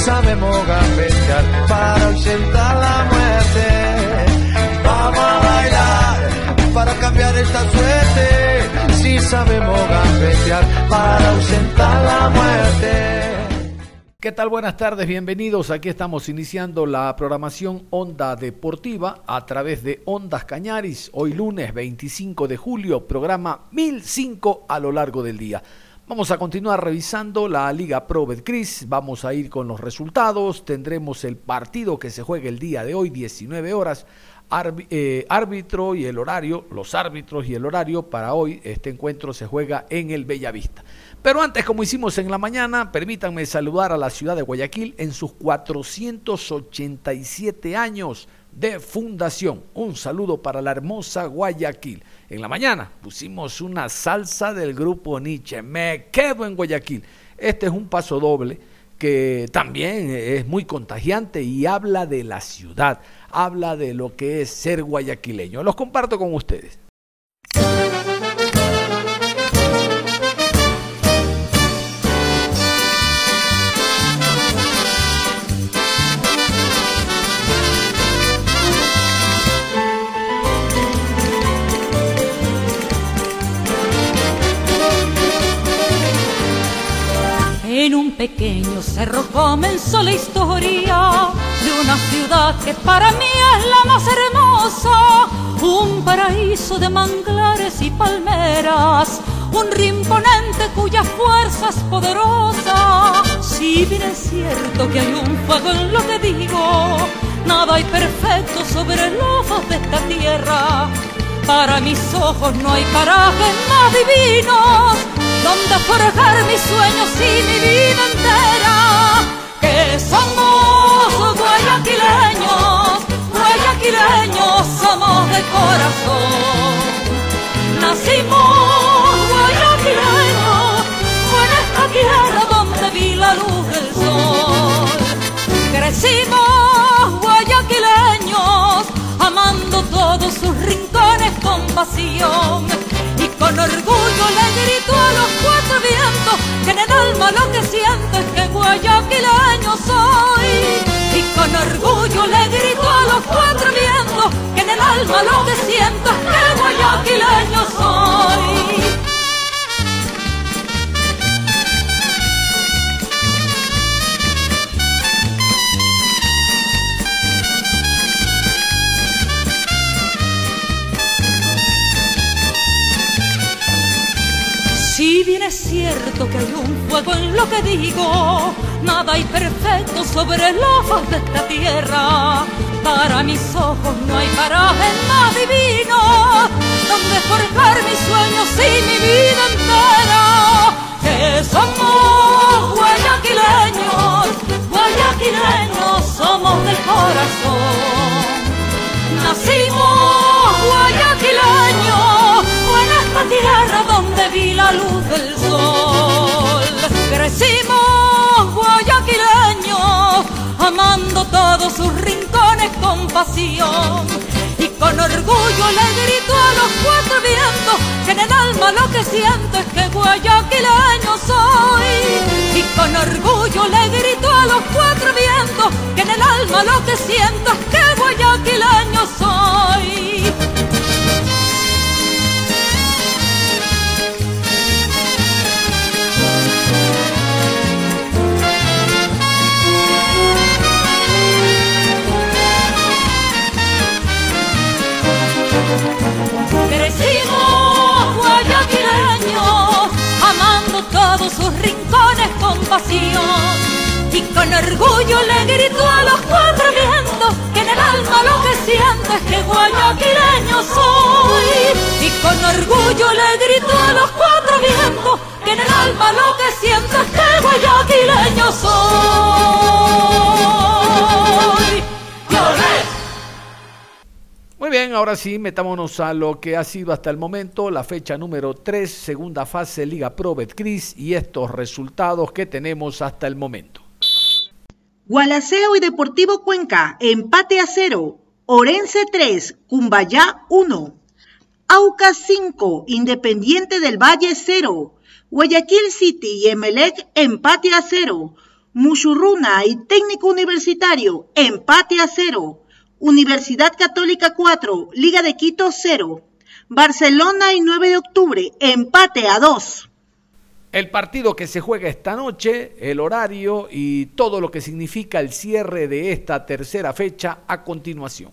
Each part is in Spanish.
Sabemos gambetear para ausentar la muerte. Vamos a bailar para cambiar esta suerte. Si sabemos gambetear para ausentar la muerte. ¿Qué tal? Buenas tardes, bienvenidos. Aquí estamos iniciando la programación Onda Deportiva a través de Ondas Cañaris. Hoy lunes 25 de julio, programa 1005 a lo largo del día. Vamos a continuar revisando la Liga Pro Betcris, vamos a ir con los resultados, tendremos el partido que se juega el día de hoy, 19 horas, eh, árbitro y el horario, los árbitros y el horario para hoy, este encuentro se juega en el Bellavista. Pero antes, como hicimos en la mañana, permítanme saludar a la ciudad de Guayaquil en sus 487 años de fundación. Un saludo para la hermosa Guayaquil. En la mañana pusimos una salsa del grupo Nietzsche. Me quedo en Guayaquil. Este es un paso doble que también es muy contagiante y habla de la ciudad, habla de lo que es ser guayaquileño. Los comparto con ustedes. Que para mí es la más hermosa, un paraíso de manglares y palmeras, un rimponente cuya fuerza es poderosa. Si bien es cierto que hay un fuego en lo que digo, nada hay perfecto sobre los de esta tierra. Para mis ojos no hay parajes más divinos donde forjar mis sueños y mi vida entera. Que guayaquileños, guayaquileños somos de corazón. Nacimos guayaquileños, en esta tierra donde vi la luz del sol. Crecimos guayaquileños, amando todos sus rincones con pasión con orgullo le grito a los cuatro vientos que en el alma lo que siento es que guayaquileño soy. Con orgullo le grito a los cuatro vientos que en el alma lo que siento es que guayaquileño soy. Si bien es cierto que hay un fuego en lo que digo, nada hay perfecto sobre la faz de esta tierra. Para mis ojos no hay paraje más divino donde forjar mis sueños y mi vida entera. Que somos guayaquileños, guayaquileños somos del corazón. Nacimos guayaquileños esta tierra donde vi la luz del sol. Crecimos guayaquileños, amando todos sus rincones con pasión. Y con orgullo le grito a los cuatro vientos que en el alma lo que siento es que guayaquileño soy. Y con orgullo le grito a los cuatro vientos que en el alma lo que siento es que guayaquileño soy. Orgullo le grito a los cuatro vientos que en el alma lo que sientes que guayaquileño soy. Y con orgullo le grito a los cuatro vientos que en el alma lo que siento es que guayaquileño soy. Muy bien, ahora sí, metámonos a lo que ha sido hasta el momento la fecha número 3, segunda fase Liga Pro Betcris y estos resultados que tenemos hasta el momento. Gualaceo y Deportivo Cuenca, empate a cero. Orense 3, Cumbayá 1. Aucas 5, Independiente del Valle 0. Guayaquil City y Emelec, empate a cero. Muchurruna y Técnico Universitario, empate a cero. Universidad Católica 4, Liga de Quito 0. Barcelona y 9 de octubre, empate a 2. El partido que se juega esta noche, el horario y todo lo que significa el cierre de esta tercera fecha a continuación.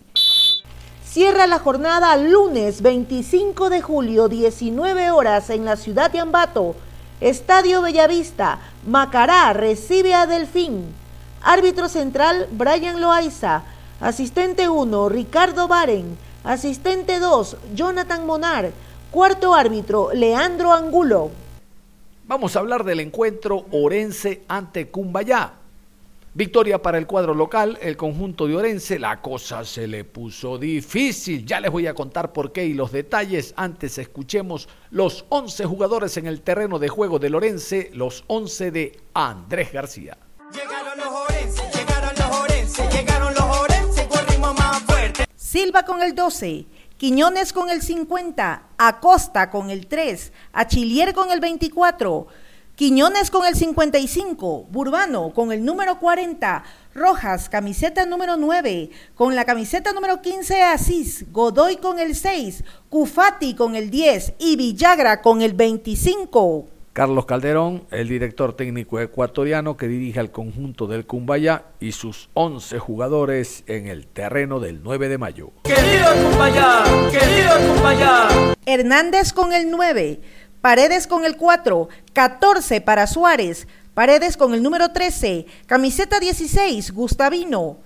Cierra la jornada lunes 25 de julio, 19 horas en la ciudad de Ambato. Estadio Bellavista, Macará recibe a Delfín. Árbitro central, Brian Loaiza. Asistente 1, Ricardo Baren. Asistente 2, Jonathan Monar. Cuarto árbitro, Leandro Angulo. Vamos a hablar del encuentro Orense ante Cumbayá. Victoria para el cuadro local, el conjunto de Orense. La cosa se le puso difícil. Ya les voy a contar por qué y los detalles. Antes escuchemos los 11 jugadores en el terreno de juego del Orense, los 11 de Andrés García. Llegaron los Orense, llegaron los Orense, llegaron los Silva con el 12, Quiñones con el 50, Acosta con el 3, Achilier con el 24, Quiñones con el 55, Burbano con el número 40, Rojas, camiseta número 9, con la camiseta número 15 Asís, Godoy con el 6, Cufati con el 10 y Villagra con el 25. Carlos Calderón, el director técnico ecuatoriano que dirige al conjunto del Cumbaya y sus 11 jugadores en el terreno del 9 de mayo. ¡Querido Cumbaya! ¡Querido Cumbaya! Hernández con el 9, Paredes con el 4, 14 para Suárez, Paredes con el número 13, camiseta 16, Gustavino.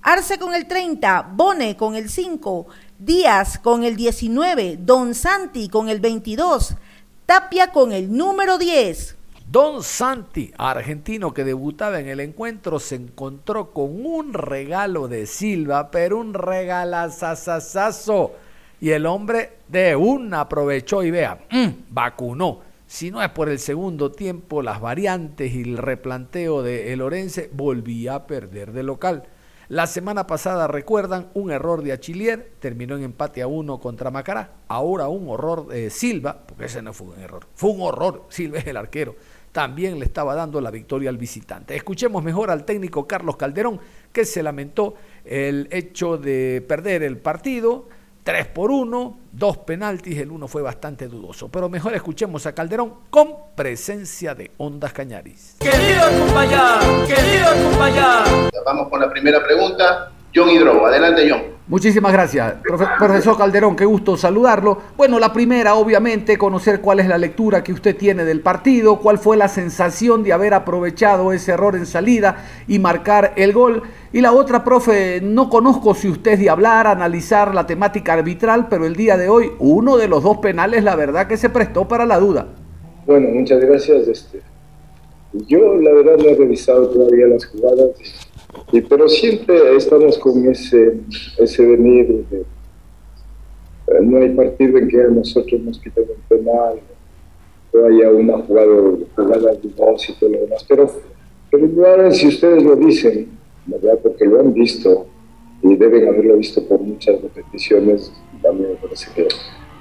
Arce con el 30, Bone con el 5, Díaz con el 19, Don Santi con el 22, Tapia con el número 10. Don Santi, argentino que debutaba en el encuentro, se encontró con un regalo de Silva, pero un regalazazazazo. Y el hombre de una aprovechó y vea, mm, vacunó. Si no es por el segundo tiempo, las variantes y el replanteo de El Orense volvía a perder de local. La semana pasada, recuerdan, un error de Achillier terminó en empate a uno contra Macará. Ahora un horror de Silva, porque ese no fue un error, fue un horror. Silva es el arquero. También le estaba dando la victoria al visitante. Escuchemos mejor al técnico Carlos Calderón, que se lamentó el hecho de perder el partido 3 por 1, dos penaltis, el uno fue bastante dudoso. Pero mejor escuchemos a Calderón con presencia de Ondas Cañaris. Querido compañero, querido compañero. Vamos con la primera pregunta. John Hidrobo, adelante John. Muchísimas gracias, profesor Calderón, qué gusto saludarlo. Bueno, la primera, obviamente, conocer cuál es la lectura que usted tiene del partido, cuál fue la sensación de haber aprovechado ese error en salida y marcar el gol. Y la otra, profe, no conozco si usted es de hablar, analizar la temática arbitral, pero el día de hoy uno de los dos penales, la verdad que se prestó para la duda. Bueno, muchas gracias. Este. Yo, la verdad, no he revisado todavía las jugadas pero siempre estamos con ese, ese venir de, eh, no hay partido en que nosotros nos quiten un penal, o haya una jugada, jugada de voz y todo lo demás. Pero, pero igual si ustedes lo dicen, ¿verdad? Porque lo han visto y deben haberlo visto por muchas repeticiones, también me parece que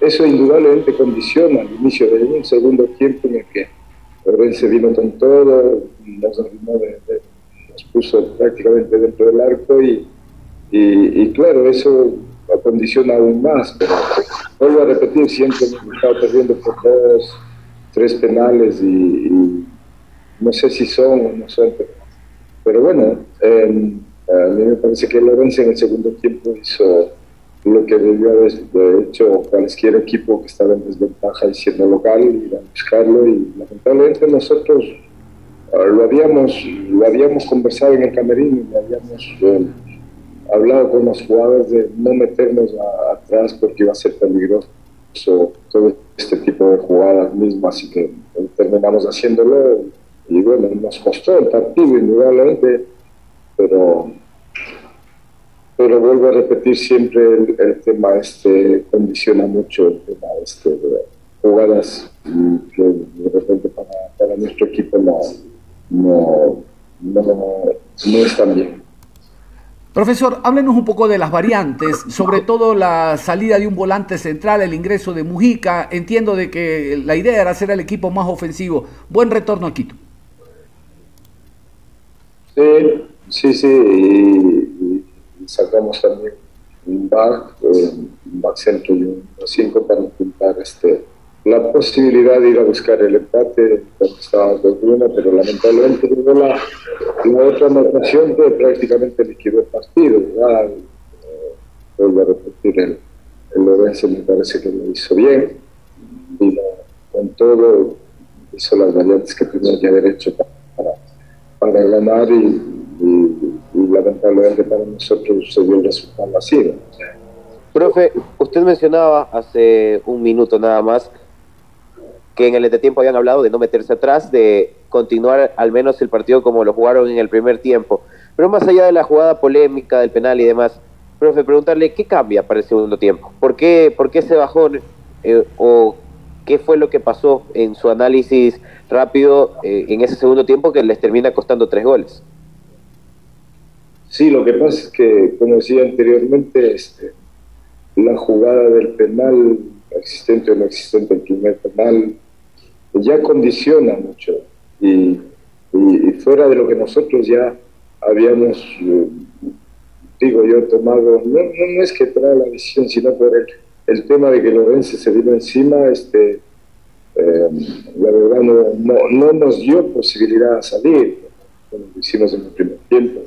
eso indudablemente condiciona el inicio de un segundo tiempo en el que se vino con todo, nos arrimó de puso prácticamente dentro del arco y, y, claro, eso acondiciona aún más, pero vuelvo a repetir, siempre hemos estado perdiendo por dos, tres penales y, no sé si son o no son, pero, bueno, em, a mí me parece que Lorenzo en el segundo tiempo hizo lo que debió haber hecho cualquier equipo que estaba en desventaja y siendo local, ir a buscarlo y lamentablemente nosotros lo habíamos, lo habíamos conversado en el camerino, lo habíamos eh, hablado con los jugadores de no meternos atrás porque iba a ser peligroso todo este tipo de jugadas mismas, así que terminamos haciéndolo y bueno, nos costó el partido indudablemente, pero pero vuelvo a repetir siempre el, tema este condiciona mucho el tema este de jugadas que de repente para, nuestro equipo no, no, no, no están bien. Profesor, háblenos un poco de las variantes, sobre todo la salida de un volante central, el ingreso de Mujica. Entiendo de que la idea era hacer al equipo más ofensivo. Buen retorno a Quito. Sí, sí, sí. Y, sacamos también un back, un back centro y un 5 para intentar este, la posibilidad de ir a buscar el empate estábamos 2 pero lamentablemente tuvo la, la, otra anotación que prácticamente liquidó el partido. ¿verdad? Eh, vuelvo a repetir, el, el Lorenzo me parece que lo hizo bien, y con todo hizo las variantes que tenía que haber hecho para, para ganar y, y, lamentablemente para nosotros se dio el resultado así. Profe, usted mencionaba hace un minuto nada más que en el entretiempo habían hablado de no meterse atrás, de continuar al menos el partido como lo jugaron en el primer tiempo. Pero más allá de la jugada polémica del penal y demás, profe, preguntarle qué cambia para el segundo tiempo. ¿Por qué, por qué ese bajón eh, o qué fue lo que pasó en su análisis rápido eh, en ese segundo tiempo que les termina costando tres goles? Sí, lo que pasa es que, como decía anteriormente, este, la jugada del penal existente o no existente, el primer penal, ya condiciona mucho. Y, fuera de lo que nosotros ya habíamos, eh, digo yo, tomado, no, no, es que trae la decisión, sino por el, el tema de que Lorenzo se vino encima, este, eh, la verdad no, no, nos dio posibilidad de salir, como lo hicimos en el primer tiempo.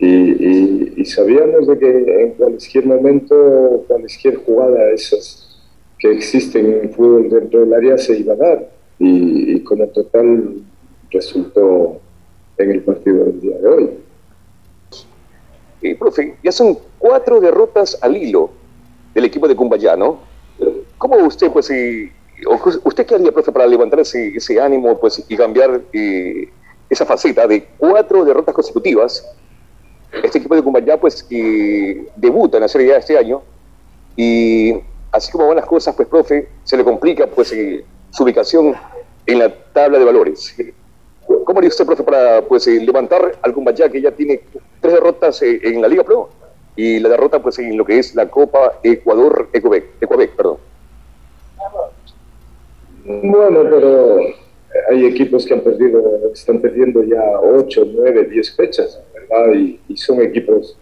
Y, y, sabíamos de que en cualquier momento, cualquier jugada, esas que existen en el fútbol dentro del área se iba a dar y, como total resultó en el partido del día de hoy. Y, profe, ya son cuatro derrotas al hilo del equipo de Cumbayá, ¿no? ¿Cómo usted, pues, y, usted qué haría, profe, para levantar ese, ese ánimo pues, y cambiar eh, esa faceta de cuatro derrotas consecutivas? Este equipo de Cumbayá, pues, debuta en la Serie A este año y así como van las cosas, pues, profe, se le complica, pues, eh, su ubicación en la tabla de valores. ¿Cómo haría usted, profe, para pues, eh, levantar al Cumbayá que ya tiene tres derrotas eh, en la Liga Pro y la derrota pues, en lo que es la Copa Ecuador, Ecuabec, perdón? Bueno, pero hay equipos que han perdido, están perdiendo ya 8, 9, 10 fechas, ¿verdad? Y, son equipos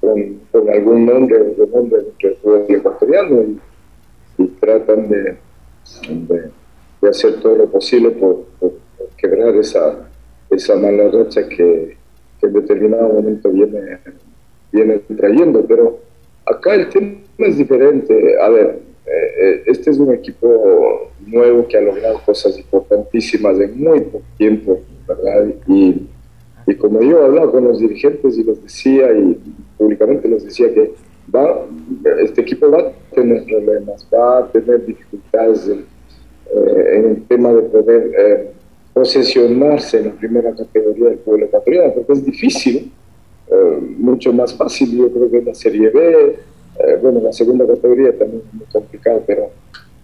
con, algún nombre, de nombre del ecuatoriano y tratan de de, hacer todo lo posible por, quebrar esa, esa mala racha que, en determinado momento viene, viene trayendo. Pero acá el tema es diferente. A ver, eh, eh, este es un equipo nuevo que ha logrado cosas importantísimas en muy poco tiempo, ¿verdad? Y, y como yo he hablado con los dirigentes y los decía, y públicamente les decía que va, este equipo va a tener problemas, va a tener dificultades en, eh, el tema de poder eh, posesionarse en la primera categoría del pueblo ecuatoriano, porque es difícil, eh, mucho más fácil, yo creo que en la Serie B, bueno, la segunda categoría también es muy complicado, pero,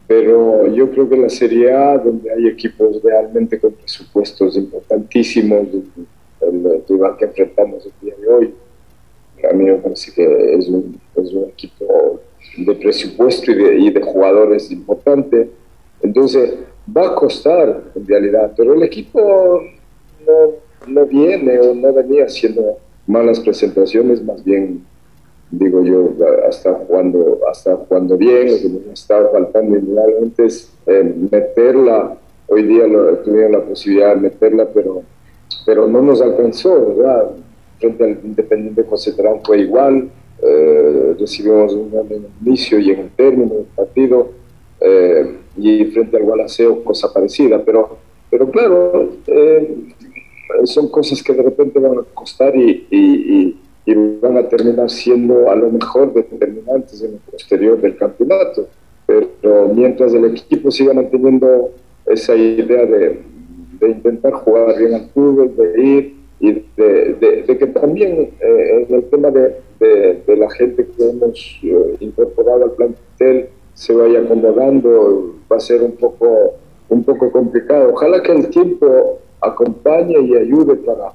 pero yo creo que la Serie A, donde hay equipos realmente con presupuestos importantísimos, el rival que enfrentamos el día de hoy, a mí me parece que es un, es un equipo de presupuesto y de, y de, jugadores importante. Entonces, va a costar en realidad, pero el equipo no, no viene o no venía haciendo malas presentaciones, más bien, digo yo, hasta jugando, hasta jugando bien, lo que faltando inmediatamente es eh, meterla. Hoy día lo, tuvieron la posibilidad de meterla, pero, pero no nos alcanzó, ¿verdad? Frente al Independiente Concentrado fue igual, eh, recibimos un inicio y el término del partido, eh, y frente al Gualaceo cosa parecida, pero, pero claro, eh, son cosas que de repente van a costar y, y van a terminar siendo a lo mejor determinantes en el posterior del campeonato. Pero mientras el equipo siga manteniendo esa idea de, de intentar jugar bien al fútbol, de ir y de, de, que también eh, en el tema de, de, la gente que hemos eh, incorporado al plantel se vaya acomodando, va a ser un poco, un poco complicado. Ojalá que el tiempo acompañe y ayude para,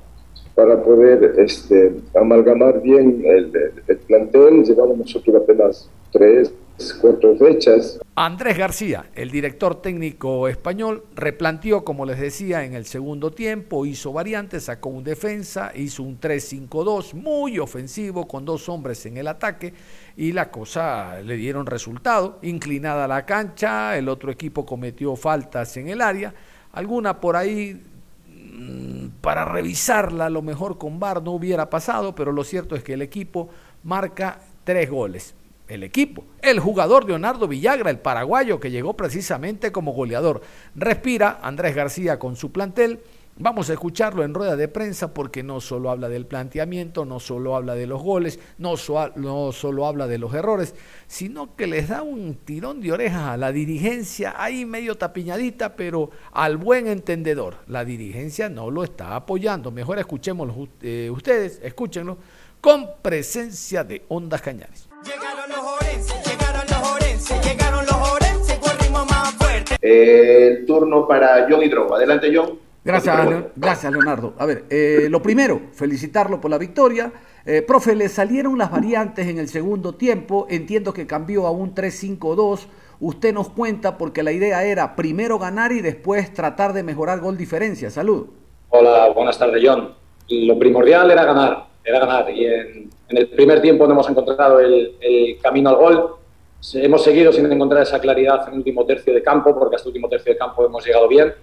para poder este, amalgamar bien el, el, plantel. Llevamos nosotros apenas tres, cuatro fechas. Andrés García, el director técnico español, replanteó, como les decía, en el segundo tiempo, hizo variantes, sacó un defensa, hizo un 3-5-2 muy ofensivo con dos hombres en el ataque y la cosa le dieron resultado, inclinada la cancha, el otro equipo cometió faltas en el área, alguna por ahí mm, para revisarla a lo mejor con VAR no hubiera pasado, pero lo cierto es que el equipo marca tres goles el equipo. El jugador Leonardo Villagra, el paraguayo que llegó precisamente como goleador. Respira Andrés García con su plantel. Vamos a escucharlo en rueda de prensa porque no solo habla del planteamiento, no solo habla de los goles, no, solo habla de los errores, sino que les da un tirón de orejas a la dirigencia, ahí medio tapiñadita, pero al buen entendedor. La dirigencia no lo está apoyando. Mejor escuchémoslo eh, ustedes, escúchenlo, con presencia de Ondas Cañares. El turno para John Hidrogo. Adelante, John. Gracias, gracias Leonardo. A ver, eh, lo primero, felicitarlo por la victoria. Eh, profe, le salieron las variantes en el segundo tiempo. Entiendo que cambió a un 3-5-2. Usted nos cuenta porque la idea era primero ganar y después tratar de mejorar gol diferencia. Salud. Hola, buenas tardes, John. Lo primordial era ganar, era ganar. Y en, en el primer tiempo no hemos encontrado el, camino al gol. Hemos seguido sin encontrar esa claridad en el último tercio de campo, porque hasta el último tercio de campo hemos llegado bien.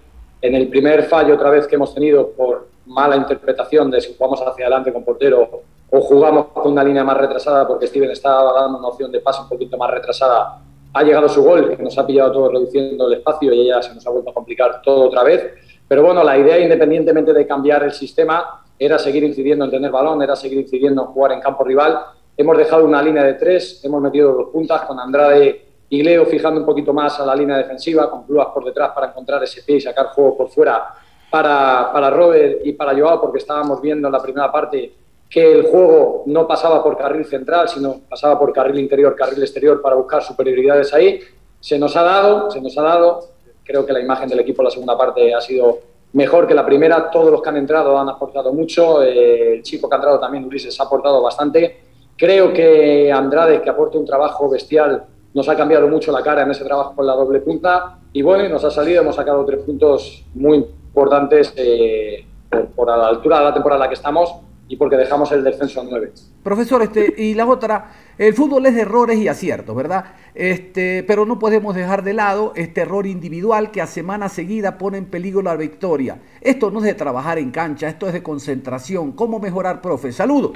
En el primer fallo, otra vez que hemos tenido por mala interpretación de si jugamos hacia adelante con portero o jugamos con una línea más retrasada, porque Steven estaba dando una opción de pase un poquito más retrasada, ha llegado su gol, que nos ha pillado todo reduciendo el espacio y ya se nos ha vuelto a complicar todo otra vez. Pero bueno, la idea, independientemente de cambiar el sistema, era seguir incidiendo en tener balón, era seguir incidiendo en jugar en campo rival. Hemos dejado una línea de tres, hemos metido dos puntas con Andrade y Leo fijando un poquito más a la línea defensiva, con Pluas por detrás para encontrar ese pie y sacar juego por fuera para, para Robert y para Joao, porque estábamos viendo en la primera parte que el juego no pasaba por carril central, sino pasaba por carril interior, carril exterior para buscar superioridades ahí. Se nos ha dado, se nos ha dado. Creo que la imagen del equipo en la segunda parte ha sido mejor que la primera. Todos los que han entrado han aportado mucho. Eh, el chico que ha entrado también, Ulises, ha aportado bastante. Creo que Andrade, que aporta un trabajo bestial, nos ha cambiado mucho la cara en ese trabajo con la doble punta. Y bueno, nos ha salido, hemos sacado tres puntos muy importantes eh, por, por, a la altura de la temporada en la que estamos y porque dejamos el descenso a 9. Profesor, este, y la otra, el fútbol es de errores y aciertos, ¿verdad? Este, pero no podemos dejar de lado este error individual que a semana seguida pone en peligro la victoria. Esto no es de trabajar en cancha, esto es de concentración. ¿Cómo mejorar, profe? Saludos.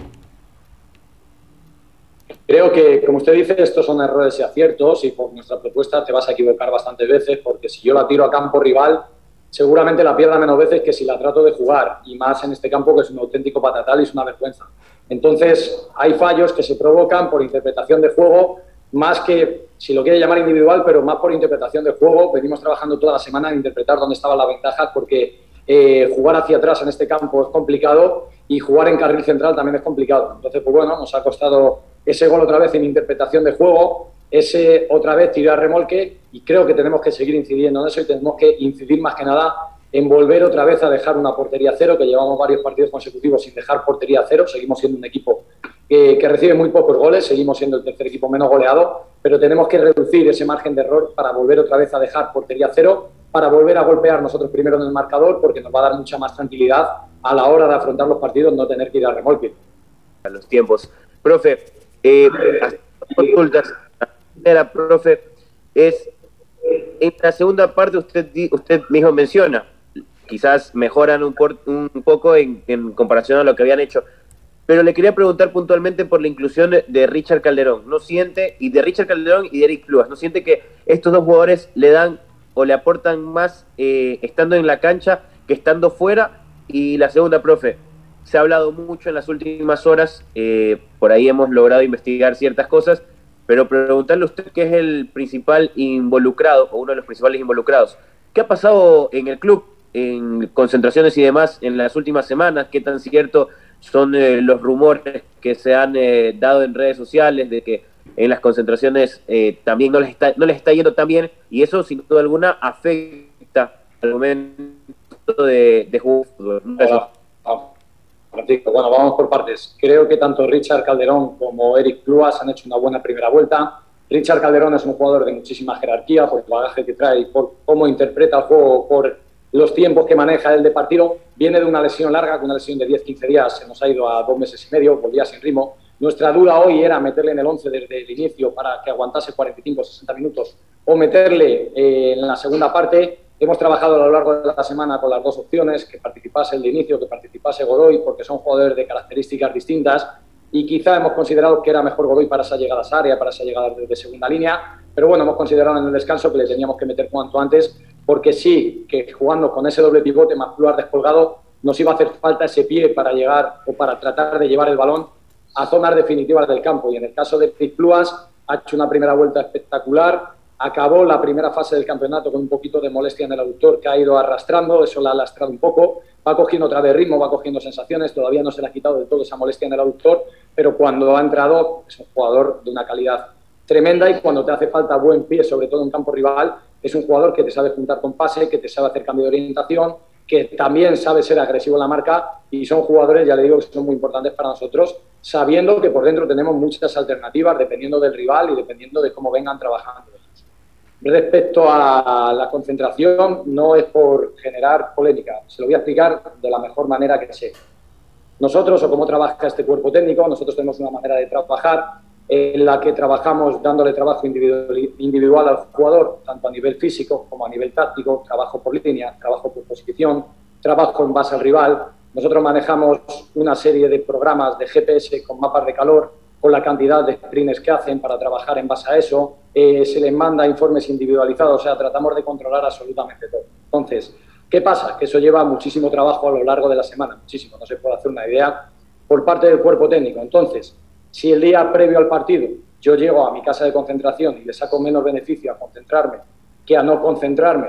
Creo que, como usted dice, estos son errores y aciertos y por nuestra propuesta te vas a equivocar bastantes veces porque si yo la tiro a campo rival, seguramente la pierda menos veces que si la trato de jugar, y más en este campo que es un auténtico patatal y es una vergüenza. Entonces, hay fallos que se provocan por interpretación de juego, más que, si lo quiere llamar individual, pero más por interpretación de juego. Venimos trabajando toda la semana en interpretar dónde estaba la ventaja, porque eh, jugar hacia atrás en este campo es complicado y jugar en carril central también es complicado. Entonces, pues bueno, nos ha costado ese gol otra vez en interpretación de juego, ese otra vez tirar remolque y creo que tenemos que seguir incidiendo en eso y tenemos que incidir más que nada en volver otra vez a dejar una portería cero, que llevamos varios partidos consecutivos sin dejar portería cero, seguimos siendo un equipo que, recibe muy pocos goles, seguimos siendo el tercer equipo menos goleado, pero tenemos que reducir ese margen de error para volver otra vez a dejar portería cero, para volver a golpear nosotros primero en el marcador, porque nos va a dar mucha más tranquilidad a la hora de afrontar los partidos, no tener que ir a remolque. A los tiempos. Profe, eh, consultas primera, profe, es en la segunda parte usted, usted mismo menciona, quizás mejoran un, un poco en, comparación a lo que habían hecho. Pero le quería preguntar puntualmente por la inclusión de, Richard Calderón. ¿No siente, y de Richard Calderón y de Eric Pluas, ¿no siente que estos dos jugadores le dan o le aportan más eh, estando en la cancha que estando fuera? Y la segunda, profe, se ha hablado mucho en las últimas horas, eh, por ahí hemos logrado investigar ciertas cosas, pero preguntarle a usted qué es el principal involucrado o uno de los principales involucrados. ¿Qué ha pasado en el club, en concentraciones y demás en las últimas semanas? ¿Qué tan cierto son eh, los rumores que se han eh, dado en redes sociales de que en las concentraciones también no les, está, no les está yendo tan bien y eso sin duda alguna afecta al momento de, de jugar bueno, vamos por partes. Creo que tanto Richard Calderón como Eric Pluas han hecho una buena primera vuelta. Richard Calderón es un jugador de muchísima jerarquía por el bagaje que trae, por cómo interpreta el juego, por los tiempos que maneja él de partido. Viene de una lesión larga, con una lesión de 10-15 días, se nos ha ido a dos meses y medio, volvía sin ritmo. Nuestra duda hoy era meterle en el 11 desde el inicio para que aguantase 45-60 minutos o meterle eh, en la segunda parte Hemos trabajado a lo largo de la semana con las dos opciones, que participase el de inicio, que participase Godoy, porque son jugadores de características distintas y quizá hemos considerado que era mejor Godoy para esa llegada a esa área, para esa llegada desde segunda línea, pero bueno, hemos considerado en el descanso que le teníamos que meter cuanto antes, porque sí, que jugando con ese doble pivote más Pluar descolgado, nos iba a hacer falta ese pie para llegar o para tratar de llevar el balón a zonas definitivas del campo. Y en el caso de Pluas, ha hecho una primera vuelta espectacular, acabó la primera fase del campeonato con un poquito de molestia en el aductor que ha ido arrastrando, eso la ha lastrado un poco, va cogiendo otra vez ritmo, va cogiendo sensaciones, todavía no se le ha quitado de todo esa molestia en el aductor, pero cuando ha entrado es un jugador de una calidad tremenda y cuando te hace falta buen pie, sobre todo en campo rival, es un jugador que te sabe juntar con pase, que te sabe hacer cambio de orientación, que también sabe ser agresivo en la marca y son jugadores, ya le digo, que son muy importantes para nosotros, sabiendo que por dentro tenemos muchas alternativas dependiendo del rival y dependiendo de cómo vengan trabajando. Respecto a la concentración, no es por generar polémica, se lo voy a explicar de la mejor manera que sé. Nosotros, o cómo trabaja este cuerpo técnico, nosotros tenemos una manera de trabajar en la que trabajamos dándole trabajo individual al jugador, tanto a nivel físico como a nivel táctico, trabajo por línea, trabajo por posición, trabajo en base al rival. Nosotros manejamos una serie de programas de GPS con mapas de calor con la cantidad de sprints que hacen para trabajar en base a eso, eh, se les manda informes individualizados, o sea, tratamos de controlar absolutamente todo. Entonces, ¿qué pasa? Que eso lleva muchísimo trabajo a lo largo de la semana, muchísimo, no se puede hacer una idea por parte del cuerpo técnico. Entonces, si el día previo al partido yo llego a mi casa de concentración y le saco menos beneficio a concentrarme que a no concentrarme,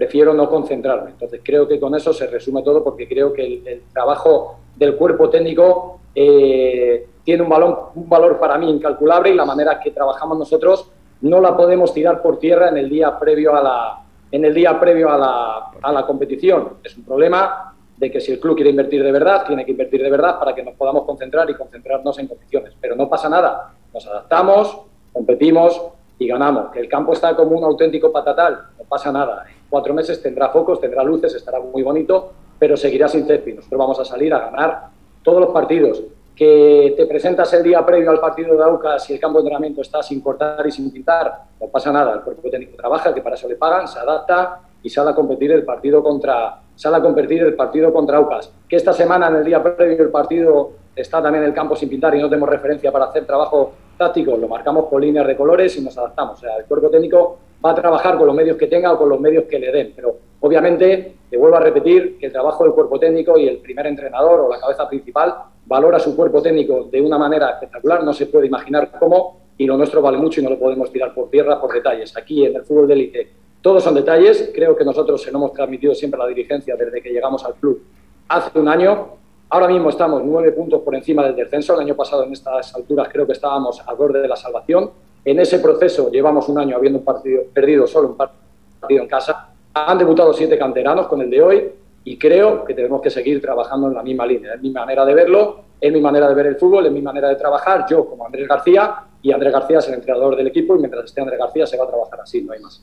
prefiero no concentrarme. Entonces, creo que con eso se resume todo porque creo que el, trabajo del cuerpo técnico eh, tiene un un valor para mí incalculable y la manera que trabajamos nosotros no la podemos tirar por tierra en el día previo a la, en el día previo a la, a la competición. Es un problema de que si el club quiere invertir de verdad, tiene que invertir de verdad para que nos podamos concentrar y concentrarnos en competiciones. Pero no pasa nada, nos adaptamos, competimos y ganamos. Que el campo está como un auténtico patatal, no pasa nada. Cuatro meses tendrá focos, tendrá luces, estará muy bonito, pero seguirá sin césped. Nosotros vamos a salir a ganar todos los partidos que te presentas el día previo al partido de Aucas y el campo de entrenamiento está sin cortar y sin pintar, no pasa nada, el cuerpo técnico trabaja, que para eso le pagan, se adapta y sale a competir el partido contra sale a competir el partido contra Aucas. Que esta semana en el día previo al partido está también el campo sin pintar y no tenemos referencia para hacer trabajo táctico, lo marcamos con líneas de colores y nos adaptamos. O sea, el cuerpo técnico va a trabajar con los medios que tenga o con los medios que le den, pero obviamente te vuelvo a repetir que el trabajo del cuerpo técnico y el primer entrenador o la cabeza principal valora su cuerpo técnico de una manera espectacular, no se puede imaginar cómo, y lo nuestro vale mucho y no lo podemos tirar por tierra por detalles. Aquí en el fútbol de élite todos son detalles, creo que nosotros se lo hemos transmitido siempre a la dirigencia desde que llegamos al club hace un año. Ahora mismo estamos nueve puntos por encima del descenso. El año pasado en estas alturas creo que estábamos al borde de la salvación. En ese proceso llevamos un año habiendo un partido, perdido solo un partido en casa. Han debutado siete canteranos con el de hoy y creo que tenemos que seguir trabajando en la misma línea. Es mi manera de verlo, es mi manera de ver el fútbol, es mi manera de trabajar, yo como Andrés García, y Andrés García es el entrenador del equipo, y mientras esté Andrés García se va a trabajar así, no hay más.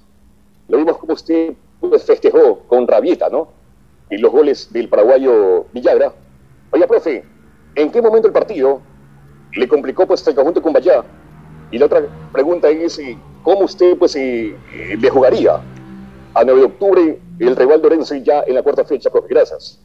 Lo vimos como usted festejó con rabieta, ¿no? Y los goles del paraguayo Villagra. Oye, profe, ¿en qué momento el partido le complicó pues el conjunto con Bayá? Y la otra pregunta es, ¿cómo usted pues eh, le jugaría a 9 de octubre el rival Lorenzo ya en la cuarta fecha, profe. Gracias.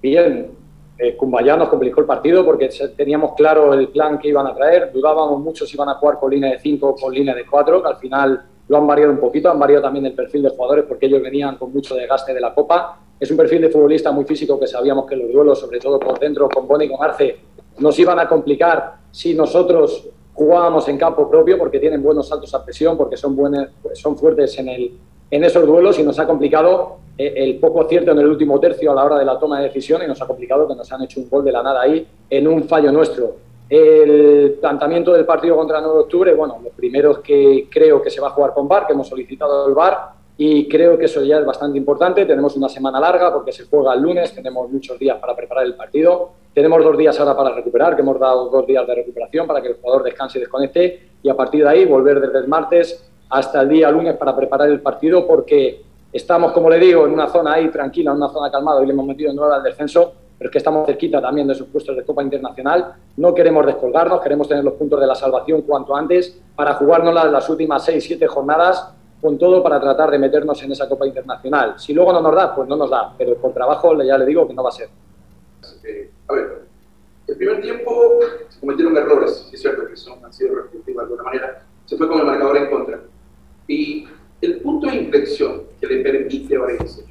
Bien, eh, Cumbayá nos complicó el partido porque teníamos claro el plan que iban a traer. Dudábamos mucho si iban a jugar con línea de 5 o con línea de 4, que al final lo han variado un poquito. Han variado también el perfil de jugadores porque ellos venían con mucho desgaste de la Copa. es un perfil de futbolista muy físico que sabíamos que los duelos, sobre todo por dentro, con Boni y con Arce, nos iban a complicar si nosotros jugábamos en campo propio, porque tienen buenos saltos a presión, porque son, buenos, son fuertes en, el, en esos duelos y nos ha complicado eh, el poco acierto en el último tercio a la hora de la toma de decisión y nos ha complicado que nos han hecho un gol de la nada ahí en un fallo nuestro. El planteamiento del partido contra el 9 de octubre, bueno, lo primero es que creo que se va a jugar con VAR, que hemos solicitado el VAR, y creo que eso ya es bastante importante. Tenemos una semana larga porque se juega el lunes, tenemos muchos días para preparar el partido. Tenemos dos días ahora para recuperar, que hemos dado dos días de recuperación para que el jugador descanse y desconecte. Y a partir de ahí volver desde el martes hasta el día lunes para preparar el partido porque estamos, como le digo, en una zona ahí tranquila, en una zona calmada y le hemos metido en nueva al descenso, pero es que estamos cerquita también de esos puestos de Copa Internacional. No queremos descolgarnos, queremos tener los puntos de la salvación cuanto antes para jugárnoslas las, las últimas seis, siete jornadas con todo para tratar de meternos en esa Copa Internacional. Si luego no nos da, pues no nos da, pero por trabajo ya le digo que no va a ser. a ver, el primer tiempo se cometieron errores, es cierto que son, han sido respectivos de alguna manera, se fue con el marcador en contra. Y el punto de inflexión que le permite a Valencia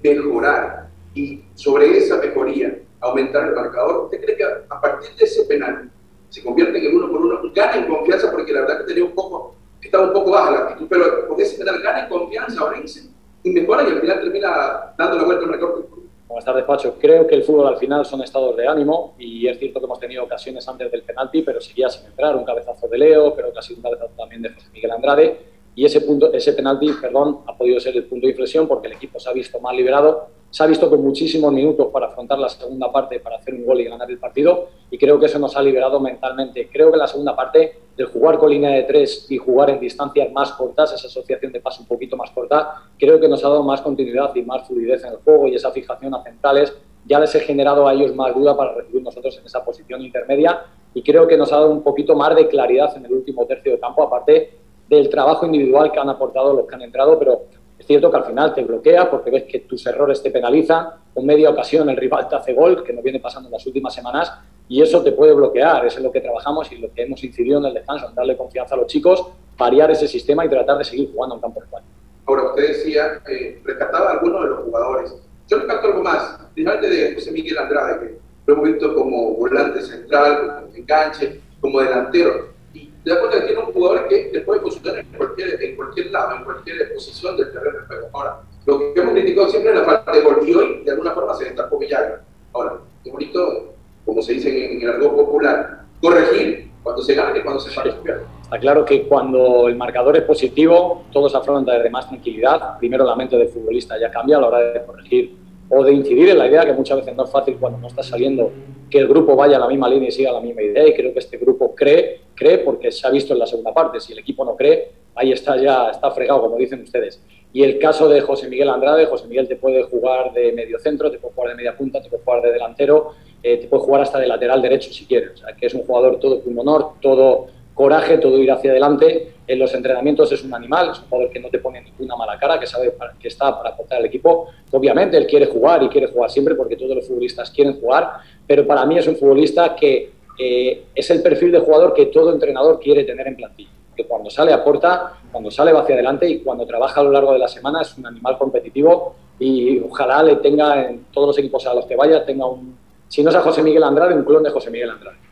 mejorar y sobre esa mejoría aumentar el marcador, ¿usted cree que a, partir de ese penal se convierte en uno por uno, gana en confianza porque la verdad que tenía un poco estaba un poco baja la actitud, pero con ese penal gana en confianza Orense y mejora y al final termina dando la vuelta al récord. Buenas tardes, Pacho. Creo que el fútbol al final son estados de ánimo y es cierto que hemos tenido ocasiones antes del penalti, pero seguía sin entrar. Un cabezazo de Leo, pero casi un cabezazo también de José Miguel Andrade. Y ese, punto, ese penalti, perdón, ha podido ser el punto de inflexión porque el equipo se ha visto más liberado se ha visto con muchísimos minutos para afrontar la segunda parte, para hacer un gol y ganar el partido, y creo que eso nos ha liberado mentalmente. Creo que la segunda parte, el jugar con línea de tres y jugar en distancias más cortas, esa asociación de paso un poquito más corta, creo que nos ha dado más continuidad y más fluidez en el juego y esa fijación a centrales ya les he generado a ellos más duda para recibir nosotros en esa posición intermedia y creo que nos ha dado un poquito más de claridad en el último tercio de campo, aparte del trabajo individual que han aportado los que han entrado, pero cierto que al final te bloquea porque ves que tus errores te penalizan, con media ocasión el rival te hace gol, que nos viene pasando en las últimas semanas, y eso te puede bloquear. Eso es lo que trabajamos y lo que hemos incidido en el descanso, en darle confianza a los chicos, variar ese sistema y tratar de seguir jugando en campo juego. Ahora, usted decía, eh, rescataba a algunos de los jugadores. Yo rescato algo más, finalmente de José Miguel Andrade, que lo hemos visto como volante central, como enganche, como delantero te das cuenta que tiene un jugador que te puede funcionar en cualquier, en cualquier lado, en cualquier posición del terreno de juego. Ahora, lo que hemos criticado siempre es la falta de gol y hoy de alguna forma se destapó Villagra. Ahora, es bonito, como se dice en, el argot popular, corregir cuando se gana y cuando se falla. Está claro que cuando el marcador es positivo, todos afrontan desde más tranquilidad. Primero la mente del futbolista ya cambia a la hora de corregir o de incidir en la idea que muchas veces no es fácil cuando no está saliendo que el grupo vaya a la misma línea y siga la misma idea y creo que este grupo cree, cree porque se ha visto en la segunda parte, si el equipo no cree, ahí está ya, está fregado, como dicen ustedes. Y el caso de José Miguel Andrade, José Miguel te puede jugar de medio centro, te puede jugar de media punta, te puede jugar de delantero, eh, te puede jugar hasta de lateral derecho si quieres, o sea, que es un jugador todo honor todo coraje, todo ir hacia adelante. En los entrenamientos es un animal, es un jugador que no te pone ninguna mala cara, que sabe que está para aportar al equipo. Obviamente él quiere jugar y quiere jugar siempre porque todos los futbolistas quieren jugar, pero para mí es un futbolista que eh, es el perfil de jugador que todo entrenador quiere tener en plantilla. Que cuando sale aporta, cuando sale va hacia adelante y cuando trabaja a lo largo de la semana es un animal competitivo y ojalá le tenga en todos los equipos a los que vaya, tenga un, si no es a José Miguel Andrade, un clon de José Miguel Andrade.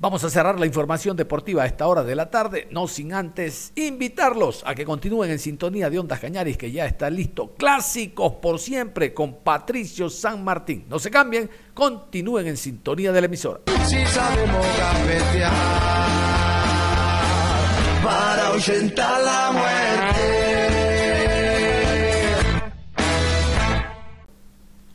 Vamos a cerrar la información deportiva a esta hora de la tarde, no sin antes invitarlos a que continúen en sintonía de Ondas Cañaris, que ya está listo. Clásicos por siempre con Patricio San Martín. No se cambien, continúen en sintonía de la emisora. Si para la